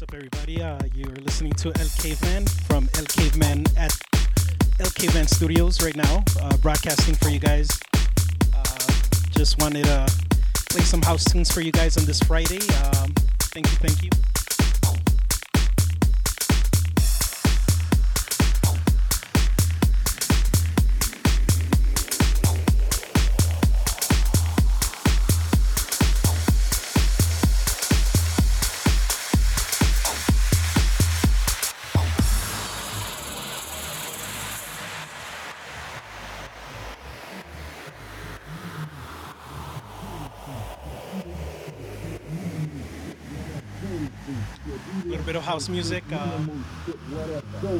What's up, everybody? Uh, you're listening to El Caveman from El Caveman at El Caveman Studios right now, uh, broadcasting for you guys. Uh, just wanted to play some house tunes for you guys on this Friday. Um, thank you, thank you. house music. Uh, electro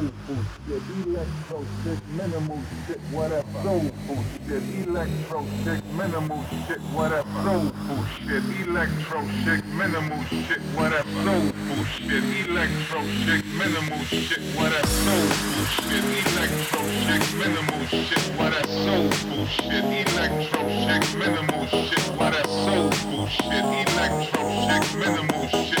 shit, minimal shit, whatever. Soulful shit, electro shit, minimal shit, whatever. Soulful shit, electro shit, minimal shit, whatever. Soulful shit, electro shit, minimal shit, whatever. Soulful. Soulful shit, electro shit, minimal shit.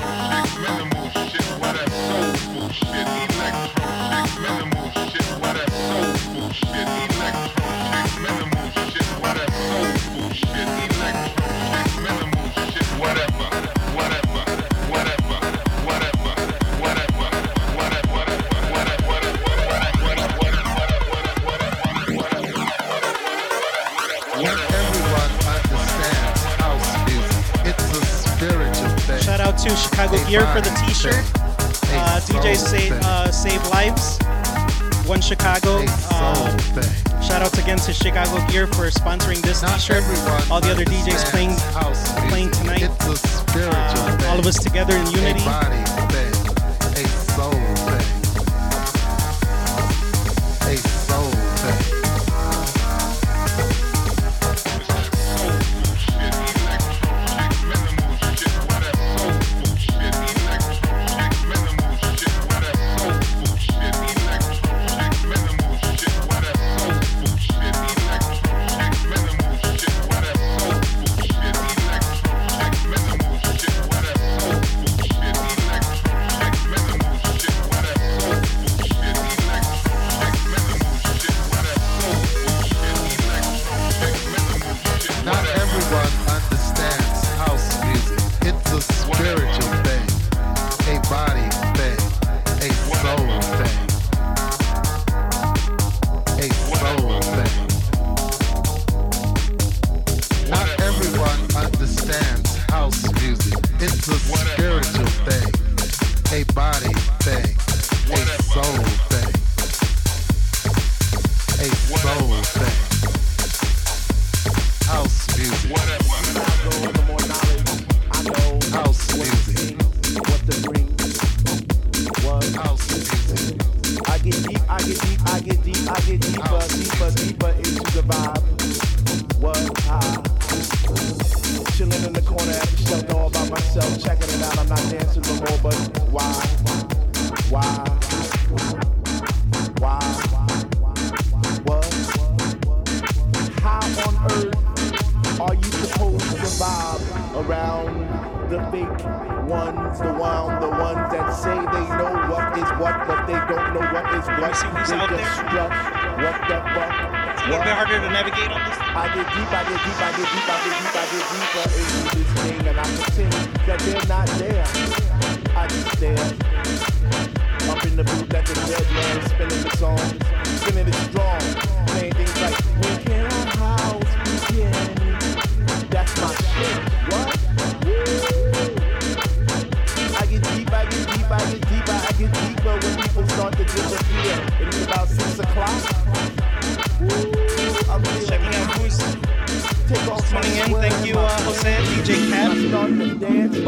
Chicago stay gear fine. for the T-shirt. Uh, DJ save, uh, save lives. One Chicago. Uh, shout out again to Chicago Gear for sponsoring this Not T-shirt. All the other DJs playing playing tonight. Uh, all of us together in unity. that is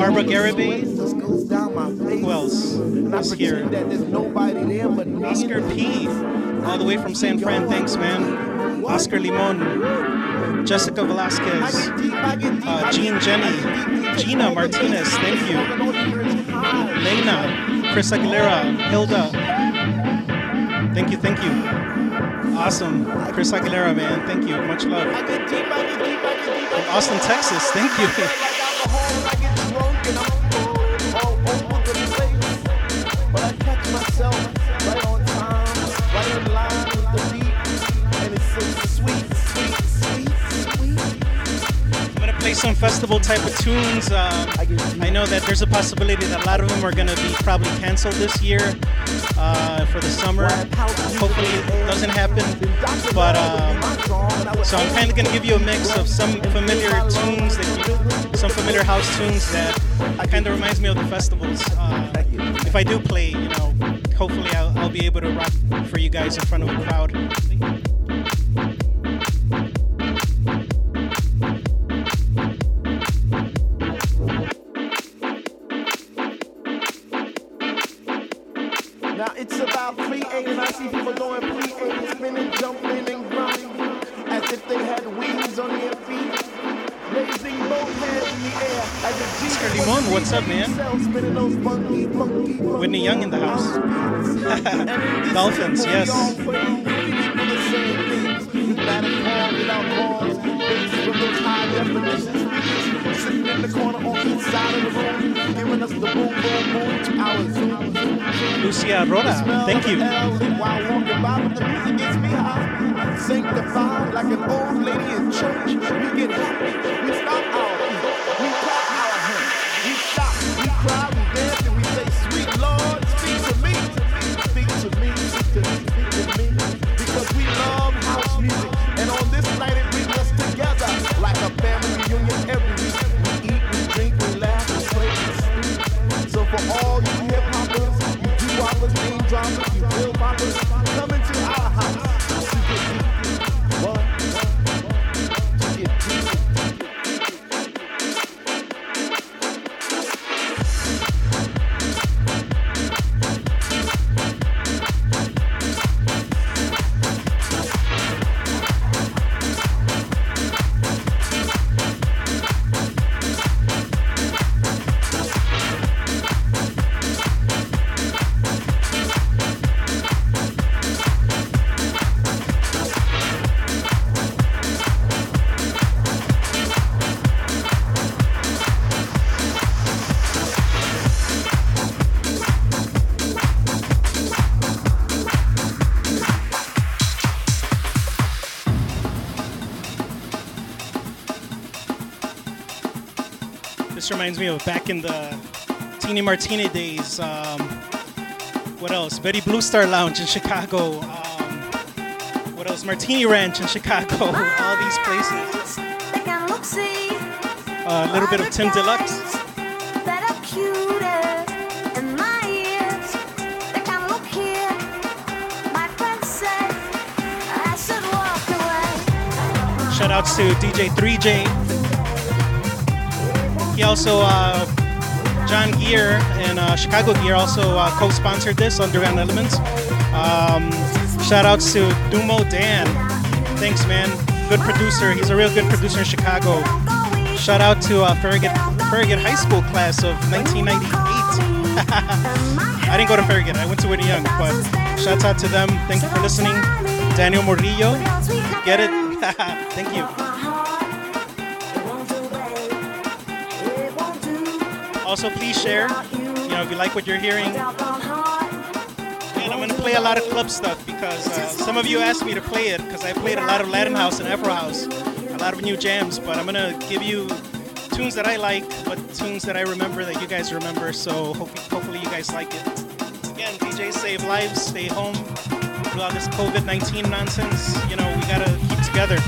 Barbara Garibay. Who else is here? Oscar P. All the way from San Fran. Thanks, man. Oscar Limon. Jessica Velasquez. Uh, Jean Jenny. Gina Martinez. Thank you. Lena. Chris Aguilera. Hilda. Thank you. Thank you. Awesome. Chris Aguilera, man. Thank you. Much love. From Austin, Texas. Thank you. festival type of tunes. Uh, I know that there's a possibility that a lot of them are going to be probably canceled this year uh, for the summer. Hopefully it doesn't happen. But um, so I'm kind of going to give you a mix of some familiar tunes, that you, some familiar house tunes that kind of reminds me of the festivals. Uh, if I do play, you know, hopefully I'll, I'll be able to rock for you guys in front of a crowd. Yes. Sitting in the corner on each side of the room, giving us the boom, boom, boom to our Lucia Roda, thank you. While walking by with the music gets me high, sanctified like an old lady in church. We get happy, we stop This reminds me of back in the Teeny Martini days. Um, what else? Betty Blue Star Lounge in Chicago. Um, what else? Martini Ranch in Chicago. All these places. A little bit of Tim Deluxe. Shout outs to DJ 3J. He also, uh, John Gear and uh, Chicago Gear also uh, co-sponsored this, Underground Elements. Um, shout outs to Dumo Dan. Thanks, man. Good producer. He's a real good producer in Chicago. Shout out to uh, Farragut, Farragut High School class of 1998. I didn't go to Farragut. I went to Whitney Young, but shout out to them. Thank you for listening. Daniel Murillo. Get it? Thank you. Also, please share. You know, if you like what you're hearing. And I'm gonna play a lot of club stuff because uh, some of you asked me to play it because I played a lot of Latin house and Afro house, a lot of new jams. But I'm gonna give you tunes that I like, but tunes that I remember that you guys remember. So hopefully, hopefully you guys like it. Again, DJs save lives. Stay home through all this COVID-19 nonsense. You know, we gotta keep together.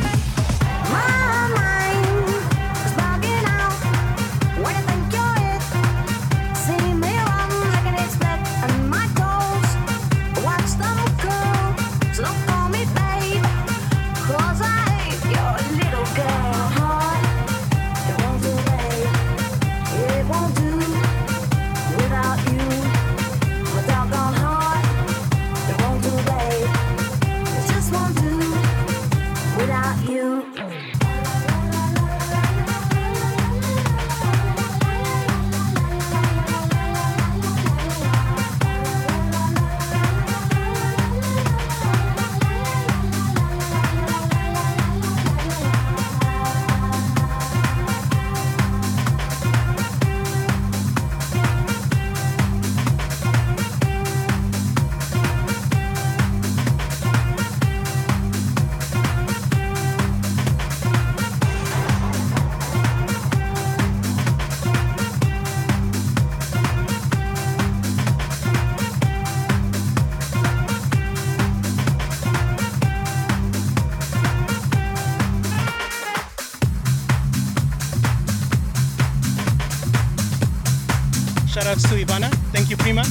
Shoutouts to Ivana. Thank you, Prima.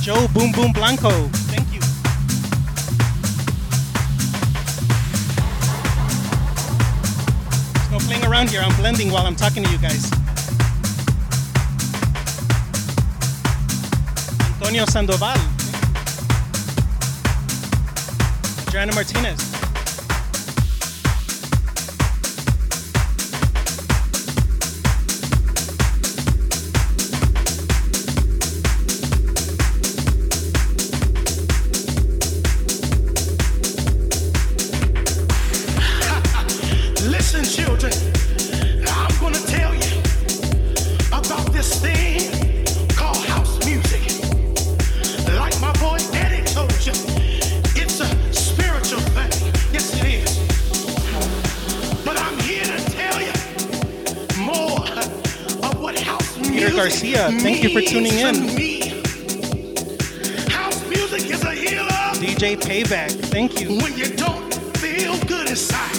Joe Boom Boom Blanco. Thank you. There's no playing around here. I'm blending while I'm talking to you guys. Antonio Sandoval. Joanna Martinez. Payback. Thank you. when you don't feel good inside.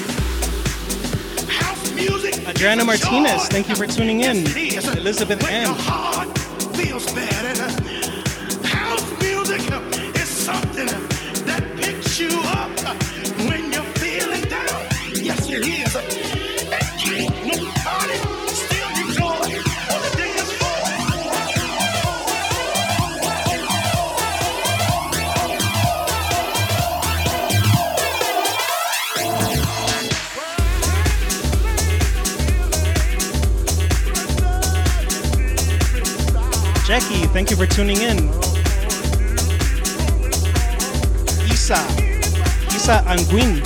House music. Adriana Martinez, thank you for tuning in. Yes, it is. Elizabeth M. thank you for tuning in. Isa. Isa Anguin.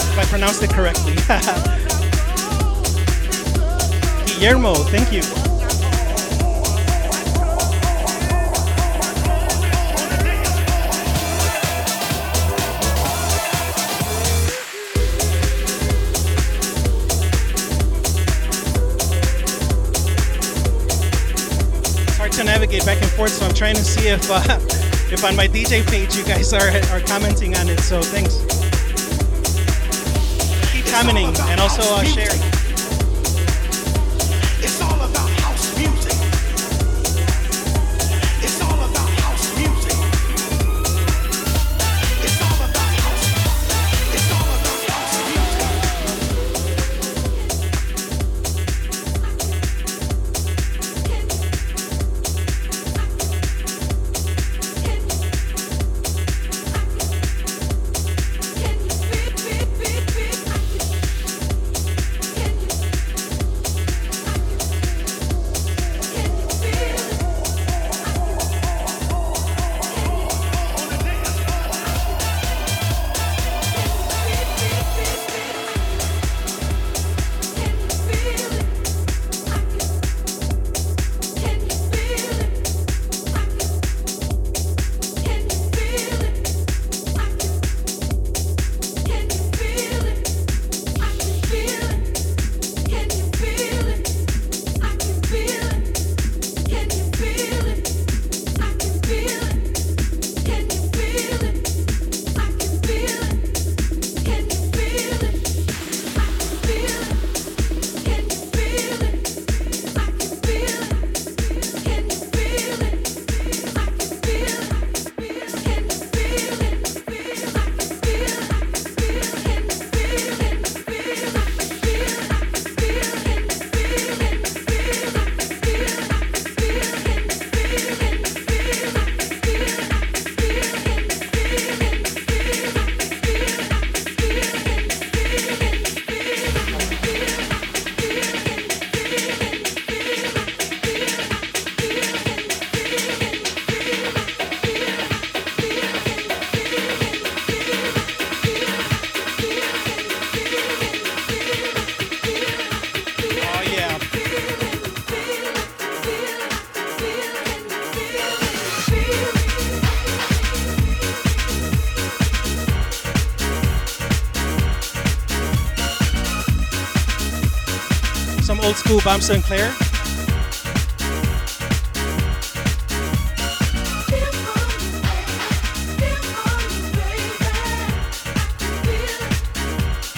If I pronounced it correctly. Guillermo, thank you. Navigate back and forth, so I'm trying to see if uh, if on my DJ page you guys are are commenting on it. So thanks. Keep commenting and also uh, sharing. School Bob Sinclair.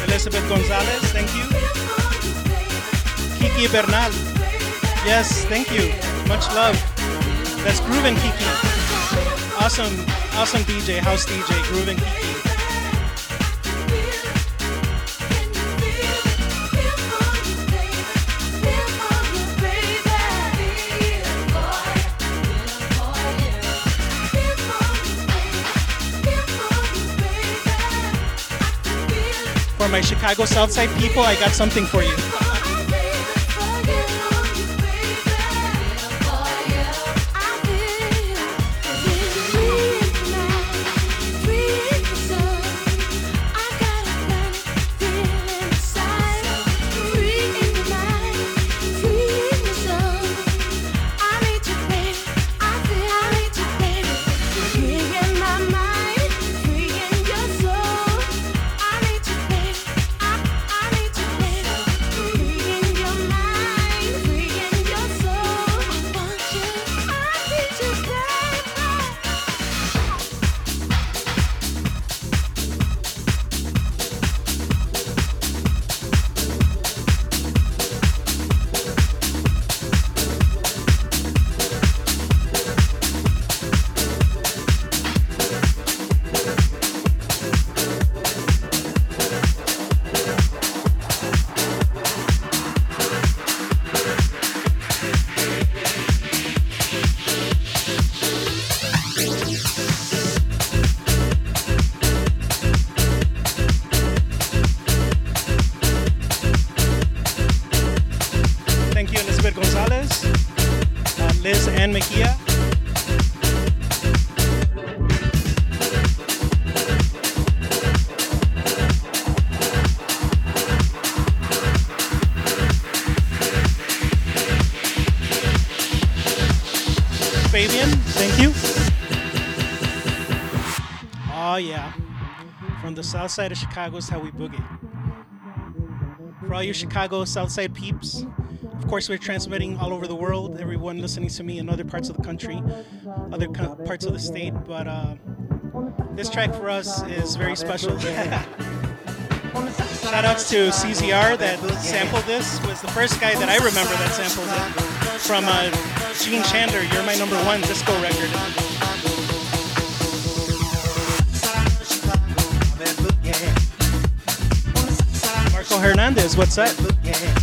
Elizabeth Gonzalez, thank you. Kiki Bernal. Yes, thank you. Much love. That's Groovin Kiki. Awesome, awesome DJ, house DJ, Groovin Kiki. My Chicago Southside people, I got something for you. South side of Chicago is how we boogie. For all you Chicago South Side peeps, of course, we're transmitting all over the world. Everyone listening to me in other parts of the country, other co- parts of the state. But uh, this track for us is very special. Shout outs to CZR that sampled this. Was the first guy that I remember that sampled it from uh, Gene Chandler. You're my number one disco record. Hernandez, what's up?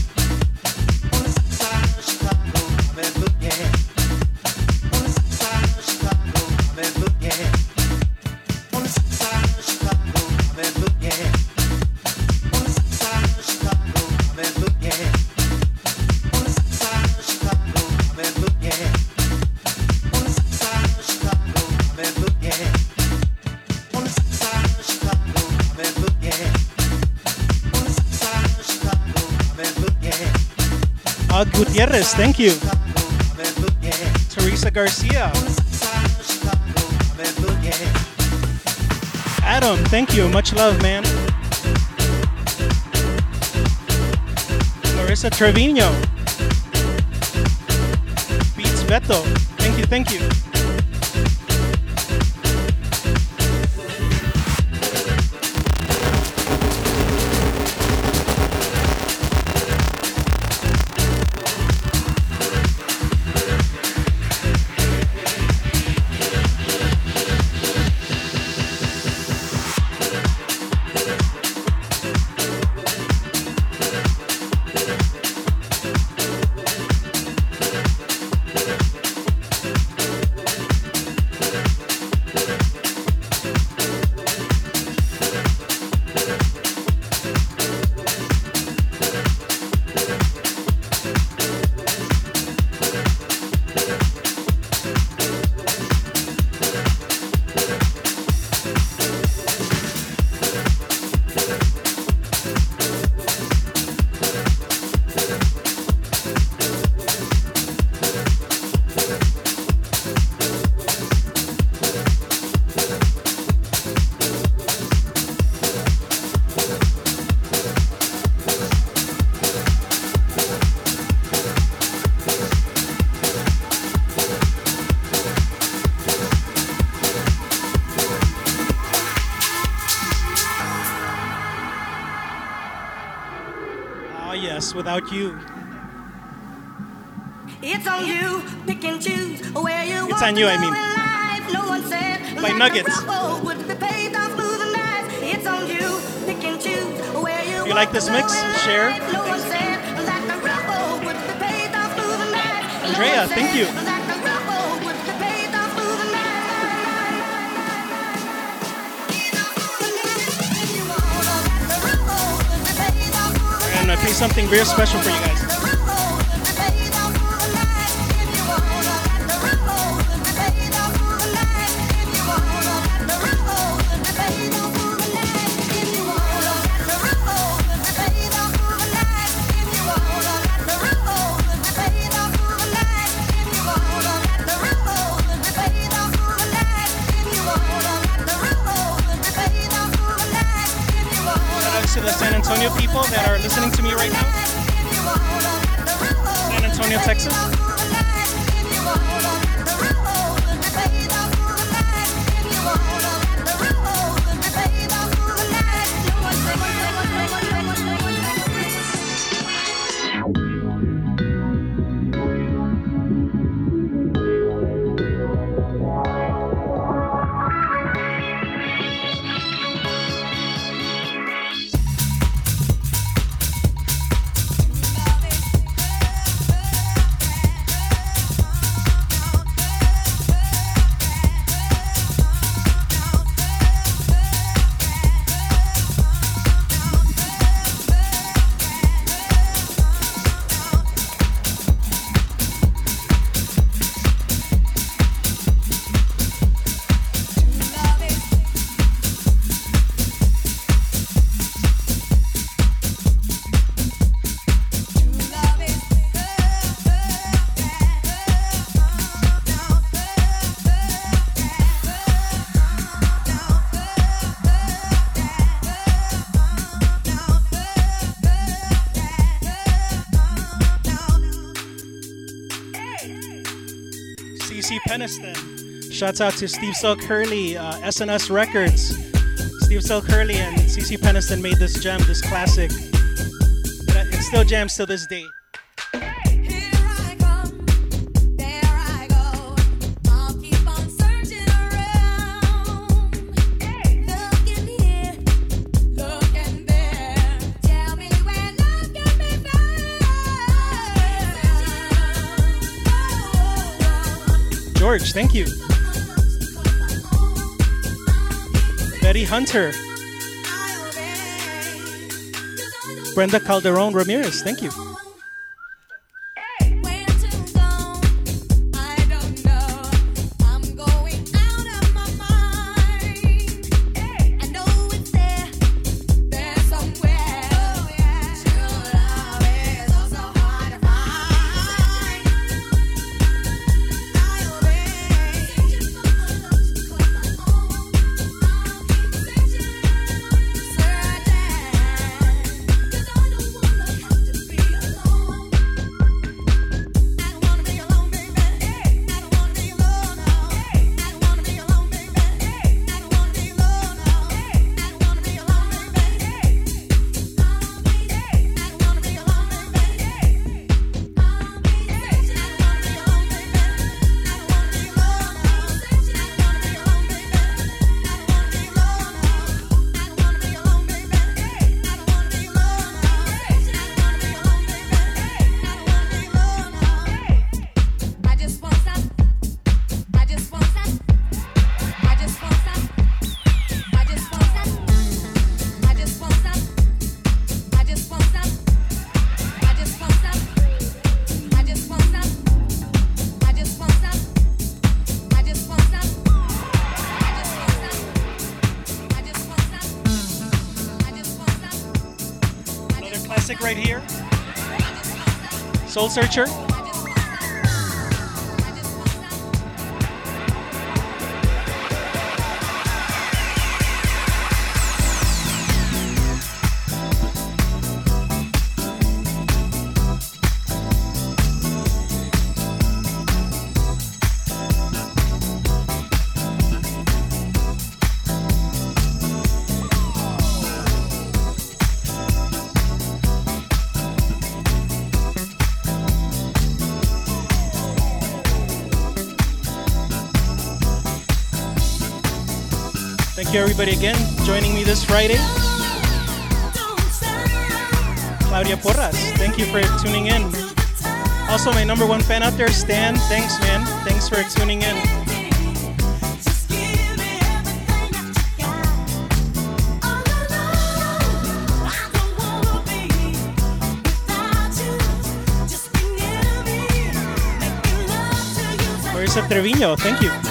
Thank you. Teresa Garcia. Adam, thank you. Much love, man. Larissa Trevino. Beats Beto. Thank you, thank you. Without you. It's on you, pick and choose where you It's on you, I mean. Life. No one said By Nuggets. It's on you, pick and choose where you You like this mix? Share. No said, like rebel, Andrea, thank you. Something very special for you guys. Shouts out to Steve Silk Hurley, uh, SNS Records. Steve Silk Hurley and Ce Ce Peniston made this gem, this classic. It still jams to this day. George, thank you. Betty Hunter. Brenda Calderon Ramirez, thank you. Soul Searcher. Everybody again joining me this Friday. Claudia Porras, thank you for tuning in. Also, my number one fan out there, Stan. Thanks, man. Thanks for tuning in. Marisa Trevino, thank you.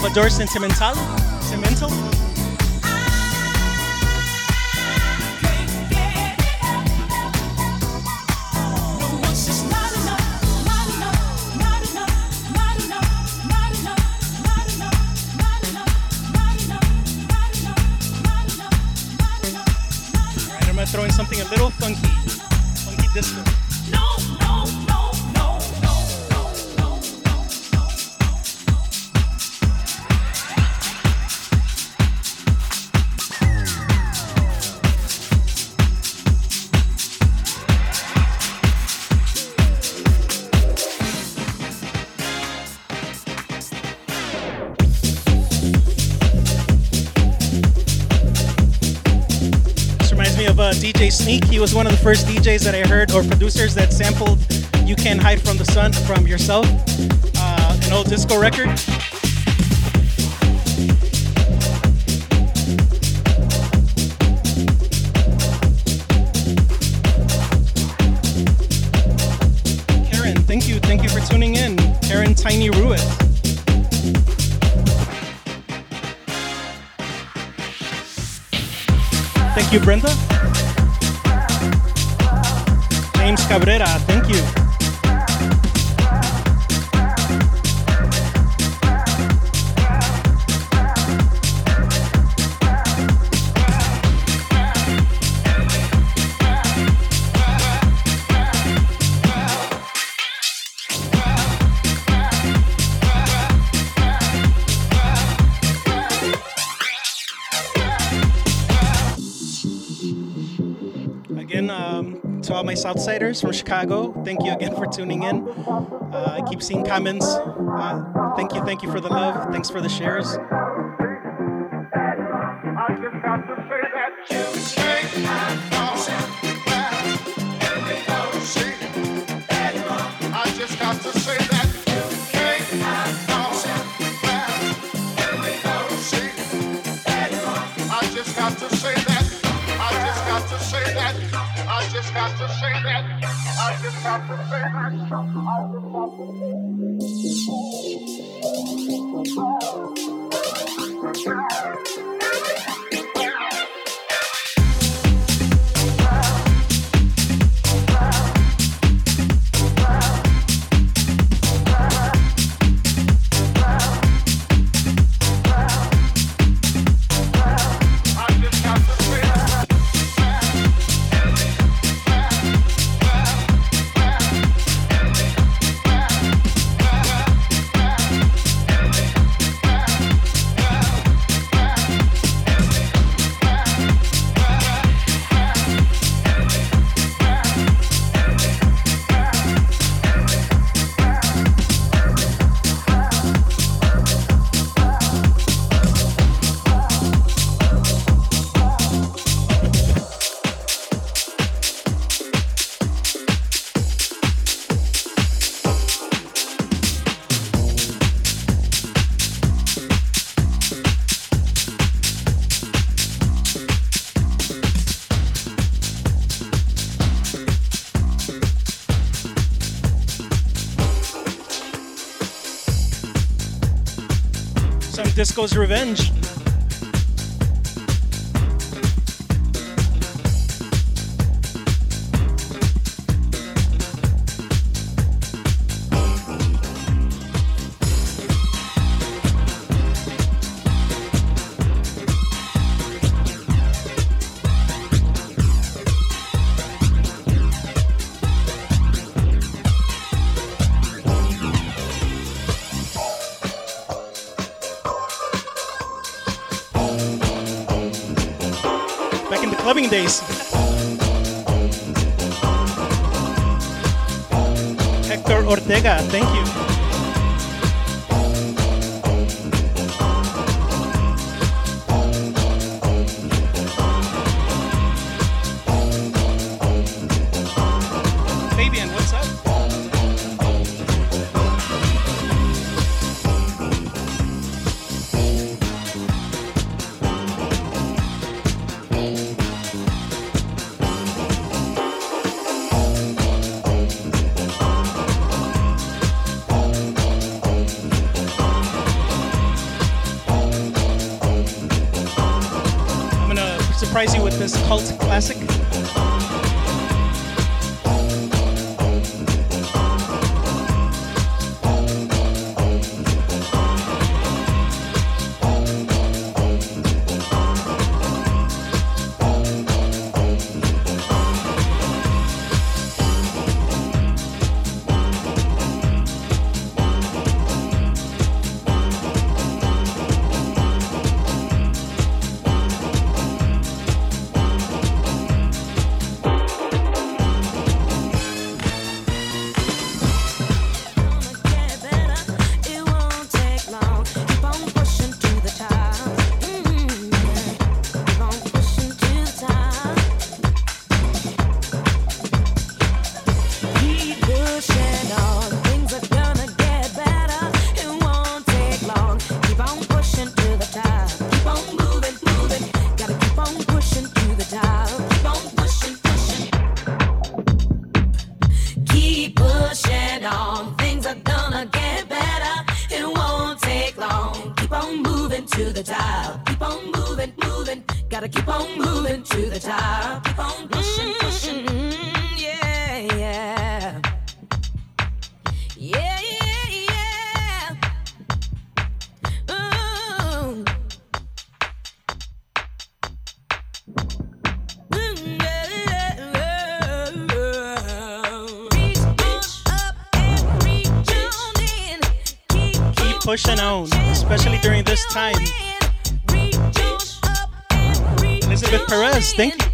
Salvador Sentimental. Sentimental. Was one of the first DJs that I heard, or producers that sampled "You Can't Hide from the Sun" from yourself, uh, an old disco record. Karen, thank you, thank you for tuning in. Karen Tiny Ruiz. Thank you, Brenda. Cabrera, thank you. Southsiders from Chicago, thank you again for tuning in. Uh, I keep seeing comments. Uh, thank you, thank you for the love. Thanks for the shares. Say that. I just got to say that. I just got to say was Revenge. loving days. Hector Ortega, thank you. Keep pushing, pushing. Mm, yeah, yeah. Yeah, yeah, mm. Keep pushing on, especially during this time. Elizabeth Perez, thank you.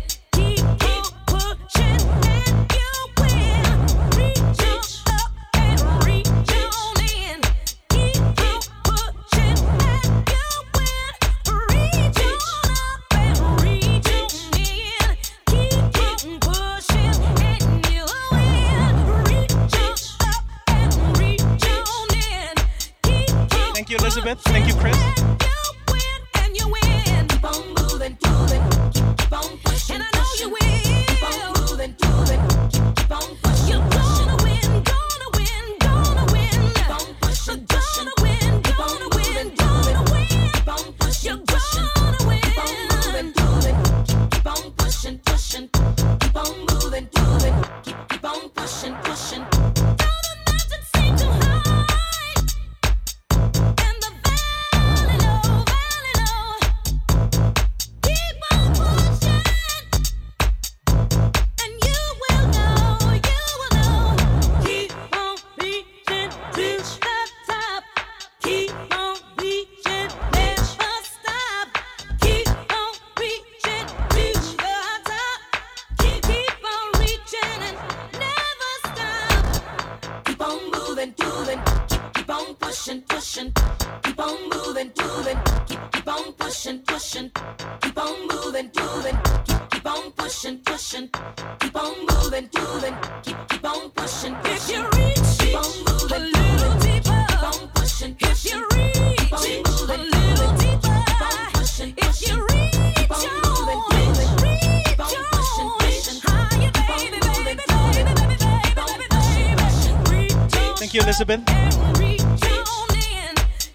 you, Elizabeth.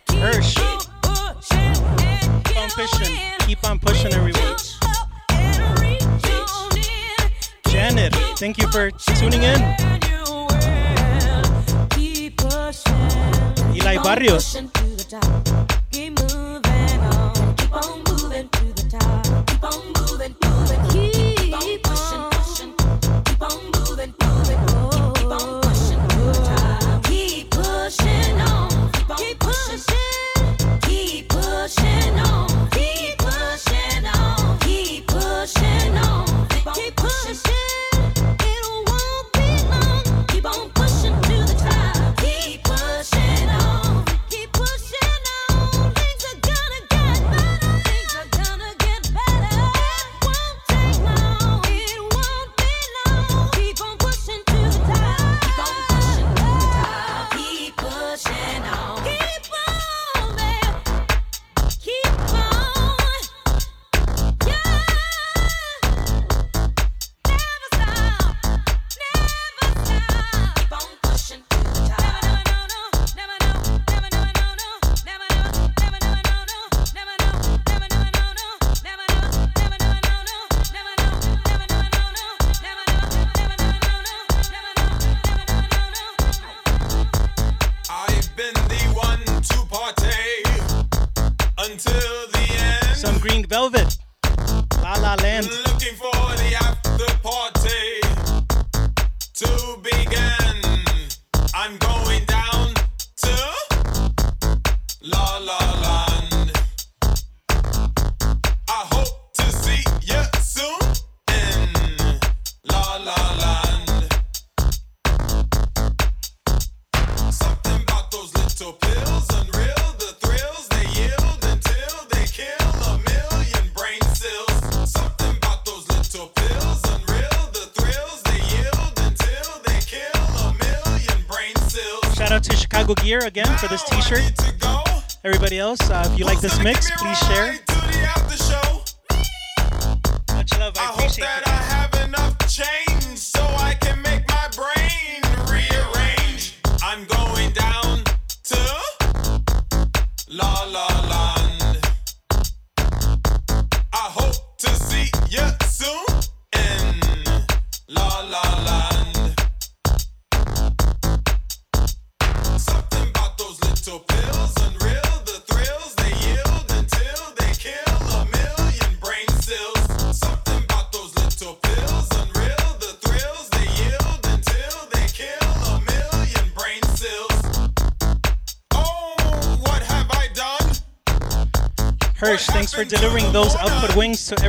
Hirsch. Keep on pushing. Keep on pushing, everyone. Janet, thank you for tuning in. Eli Barrios. Gear again for this t shirt. Everybody else, uh, if you like this mix, please share.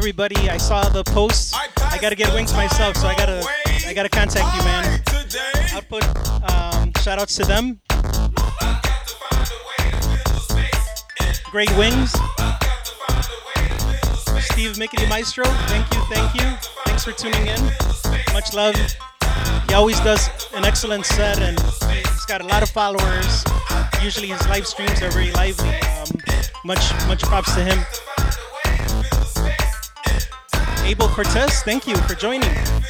everybody. I saw the post. I, gotta get wings myself, so I gotta I gotta contact you, man. Output. Um, shout outs to them. Great wings. Steve Mickey Maestro, thank you, thank you. Thanks for tuning in. Much love. He always does an excellent set and he's got a lot of followers. Usually his live streams are very lively. Um, much much props to him. Abel Cortez, thank you for joining.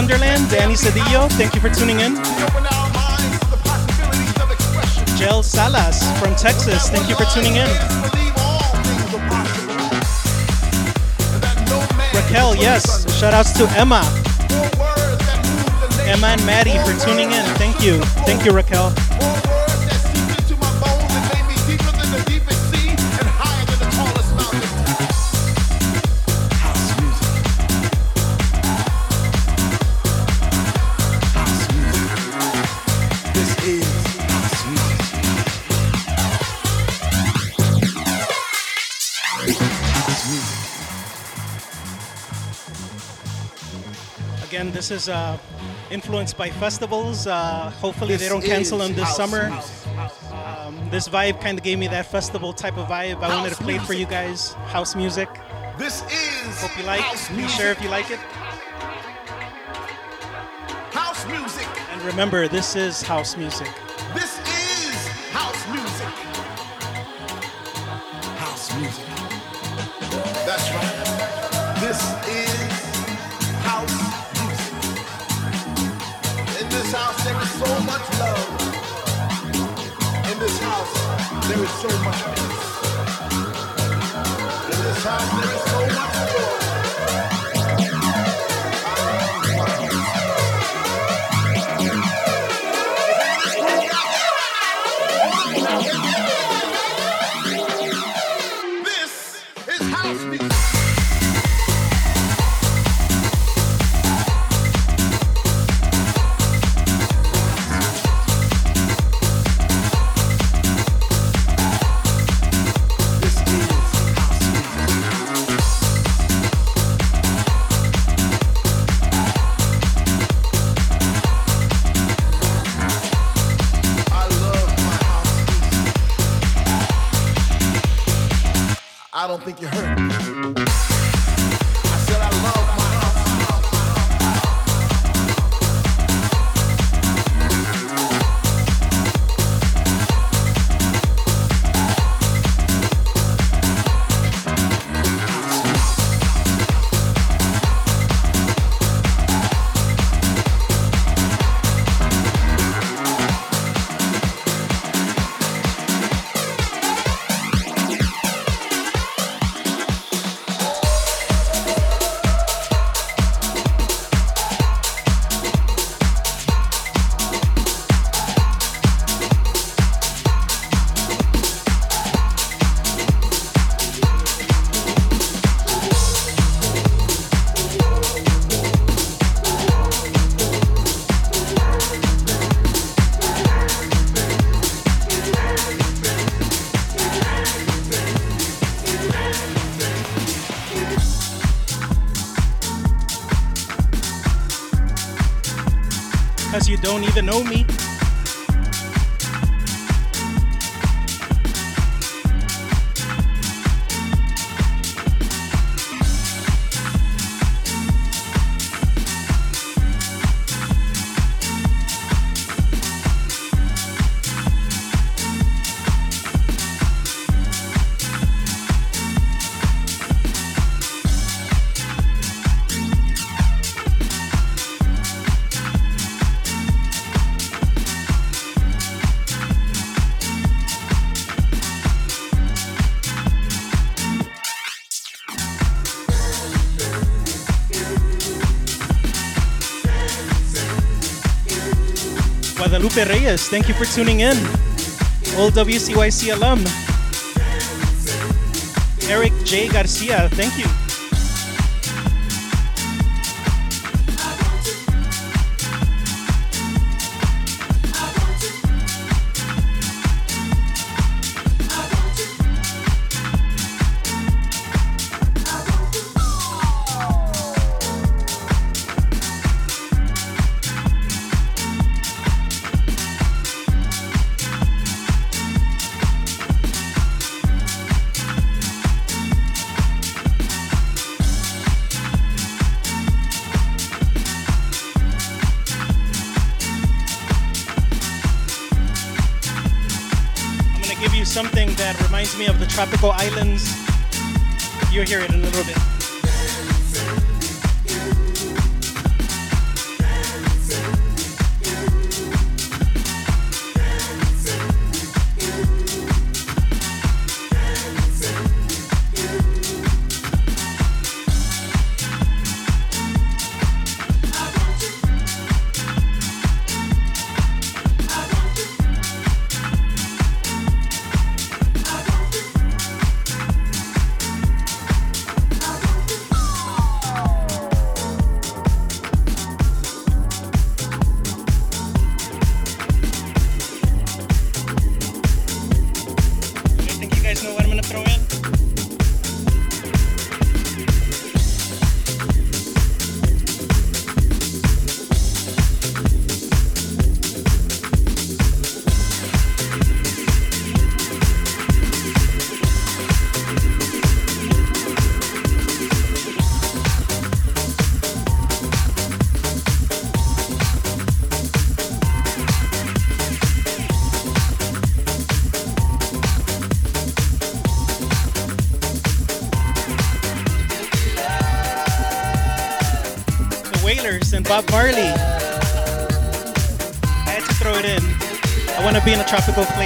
Wonderland, Danny Cedillo. Thank you for tuning in. Jel Salas from Texas. Thank you for tuning in. Raquel, yes. Shout outs to Emma. Emma and Maddie for tuning in. Thank you. Thank you, Raquel. Again, this is uh, influenced by festivals. Uh, hopefully, they don't cancel them this house summer. music. Um, this vibe kind of gave me that festival type of vibe. I wanted to play it for you guys. House music. This is Hope you like. Be music. sure if you like it. House music. And remember, this is house music. This is house music. House music. There is so much Because you don't Guadalupe Reyes, thank you for tuning in. Old WCYC alum. Eric J. Garcia, thank you. that reminds me of the tropical islands. You'll hear it in a little bit.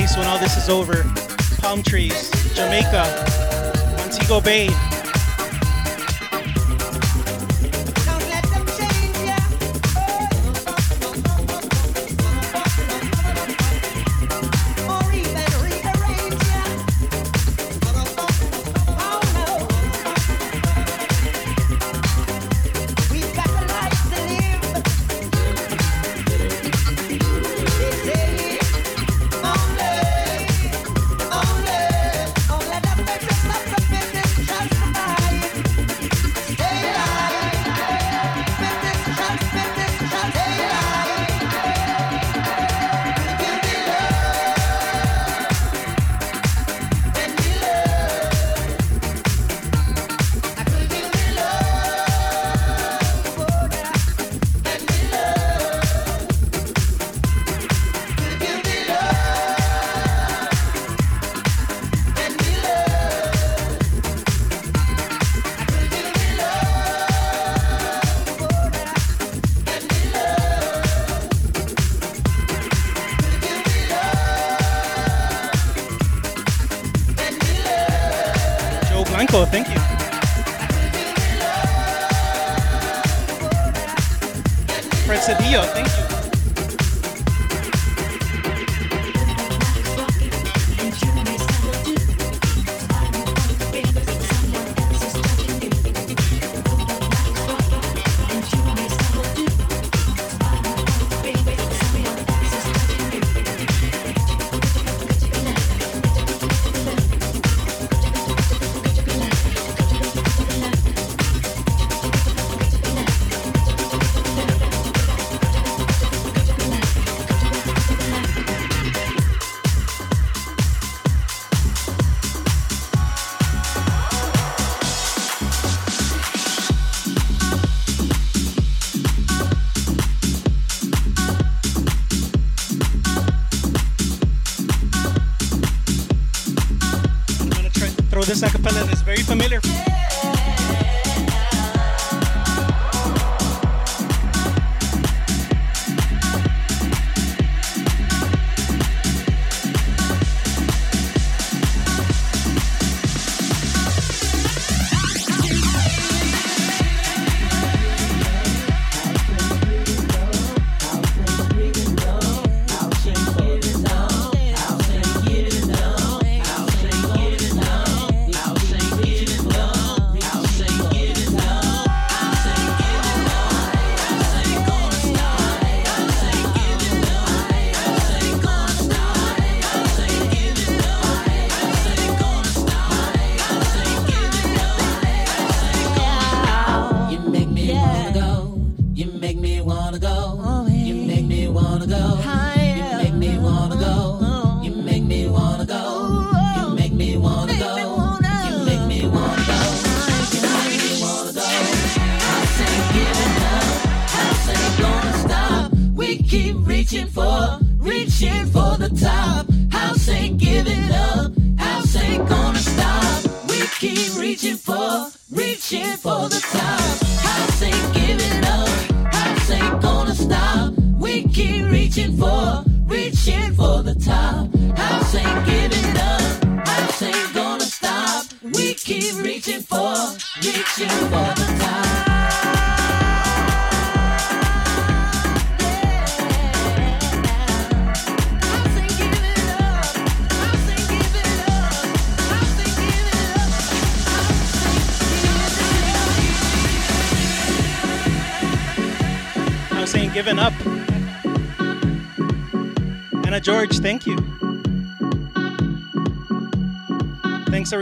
place when all this is over. Palm trees, Jamaica, Montego Bay,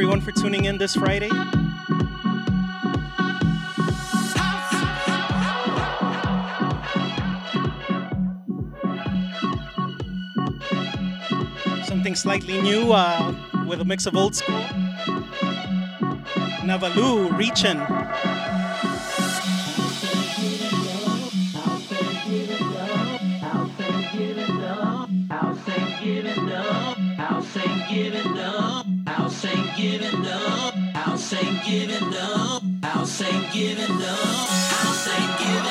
everyone for tuning in this Friday. Something slightly new uh, with a mix of old school. Navalu Reachin'. giving up. ain't giving up. House ain't giving up.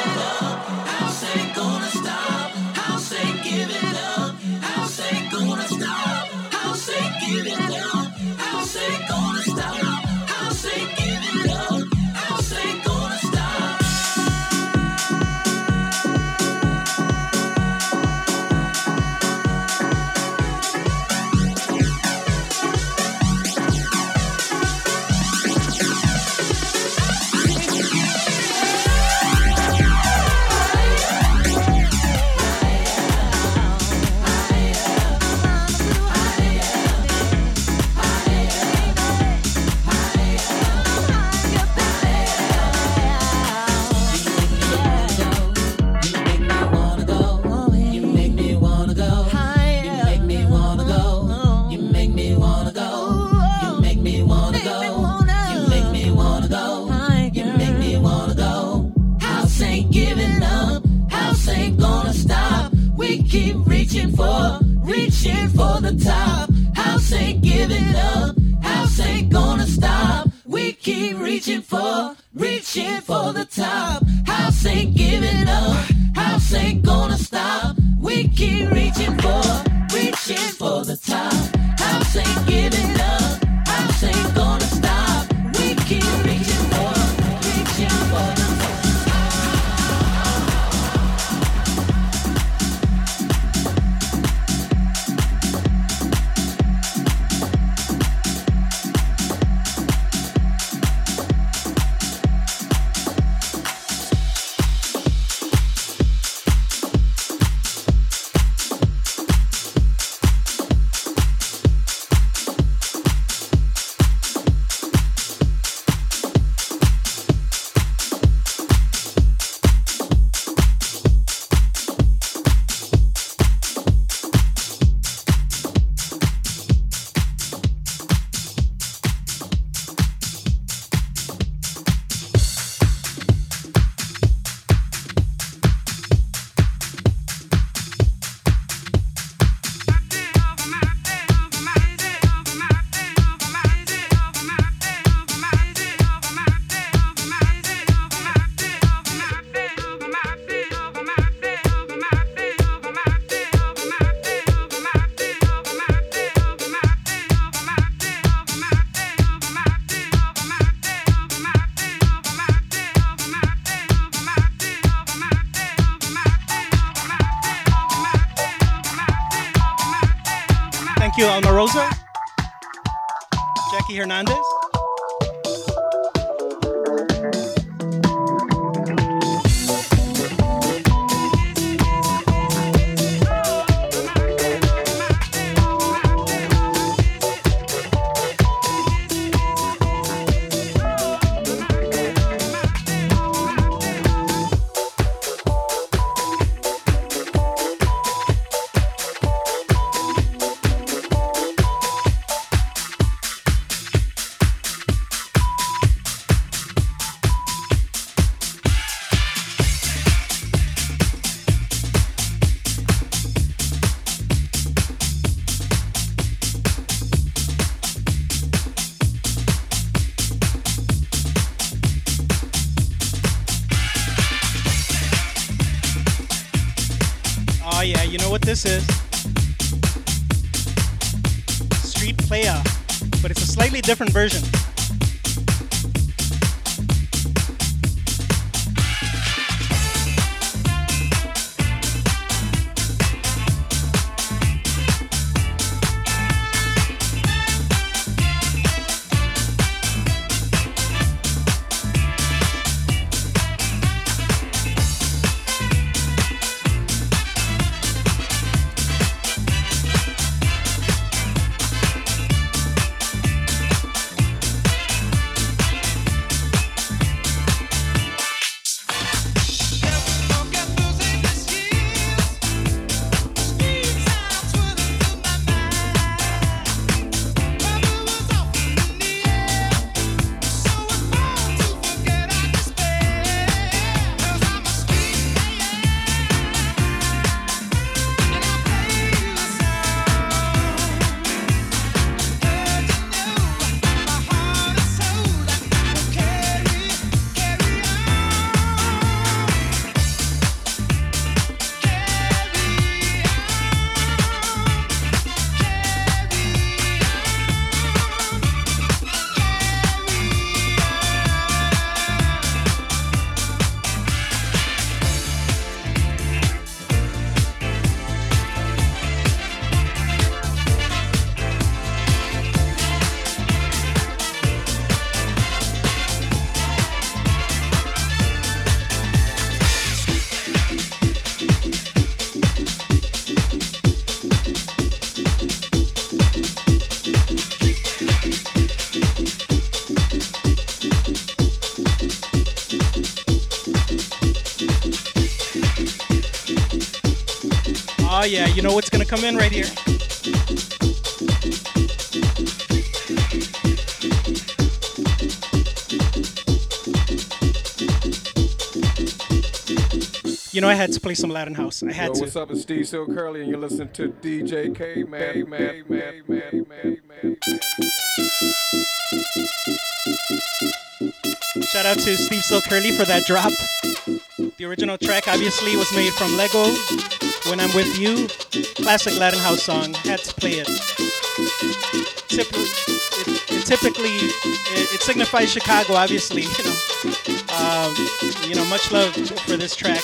You you know what's gonna come in right here. You know I had to play some Latin house. I had Yo, to. what's up? It's Steve Silk Hurley, and you're listening to DJ K Man, man, man, man, man, man. Shout out to Steve Silk Hurley for that drop. The original track obviously was made from Lego. When I'm with you, classic Latin house song. Had to play it. It typically it, it signifies Chicago, obviously. You know, um, you know, much love for this track.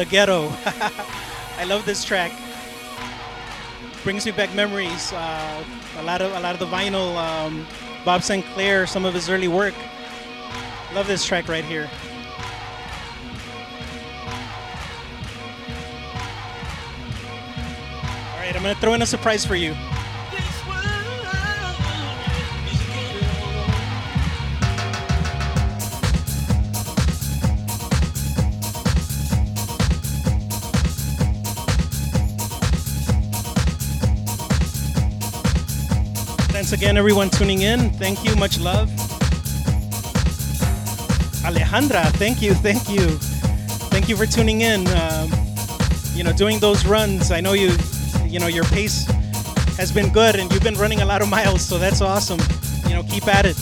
The ghetto. I love this track. Brings me back memories. Uh, a lot of a lot of the vinyl. Um, Bob Sinclair, some of his early work. Love this track right here. All right, I'm gonna throw in a surprise for you. Once again, everyone tuning in, thank you, much love. Alejandra, thank you, thank you, thank you for tuning in. Um, you know, doing those runs. I know you, you know, your pace has been good, and you've been running a lot of miles, so that's awesome. You know, keep at it.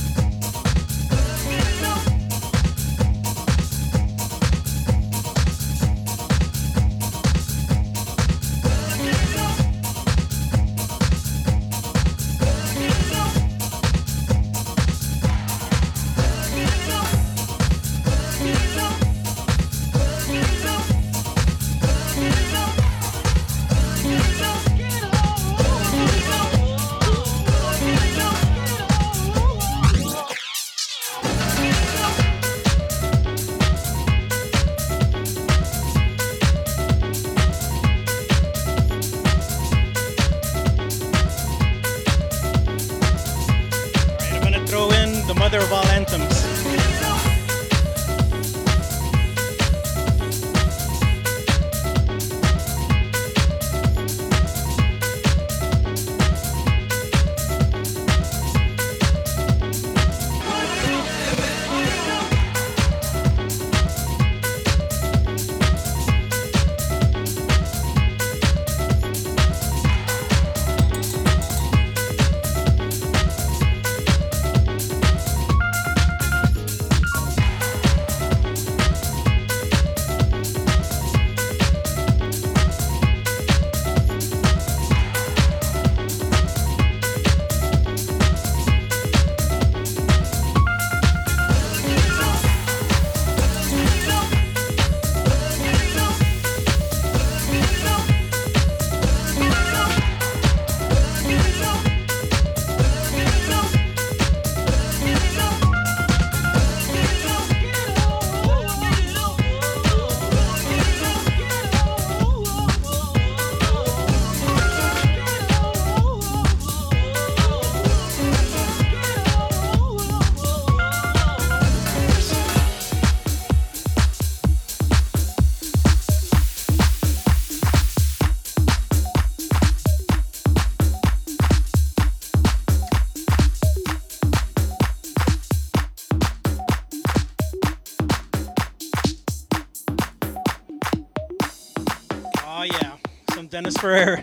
Dennis Ferrer.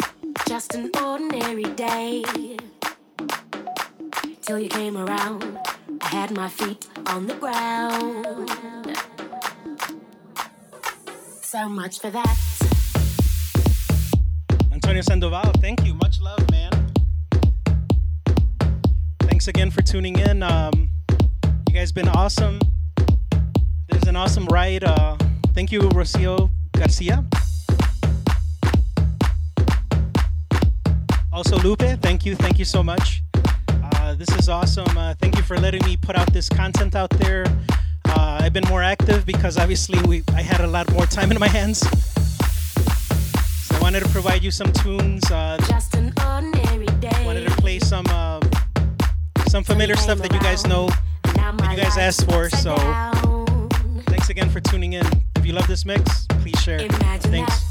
Just an ordinary day. Till you came around, I had my feet on the ground. So much for that. Antonio Sandoval, thank you. Much love, man. Thanks again for tuning in. Um, you guys been awesome. There's an awesome ride. Uh, thank you, Rocio Garcia. Also, Lupe, thank you. Thank you so much. Uh, this is awesome. Uh, thank you for letting me put out this content out there. Uh, I've been more active because obviously we I had a lot more time in my hands. So I wanted to provide you some tunes. Uh, Just an ordinary day. wanted to play some uh, some familiar stuff that you guys know Now that you guys asked for. So thanks again for tuning in. If you love this mix, please share. Imagine Thanks.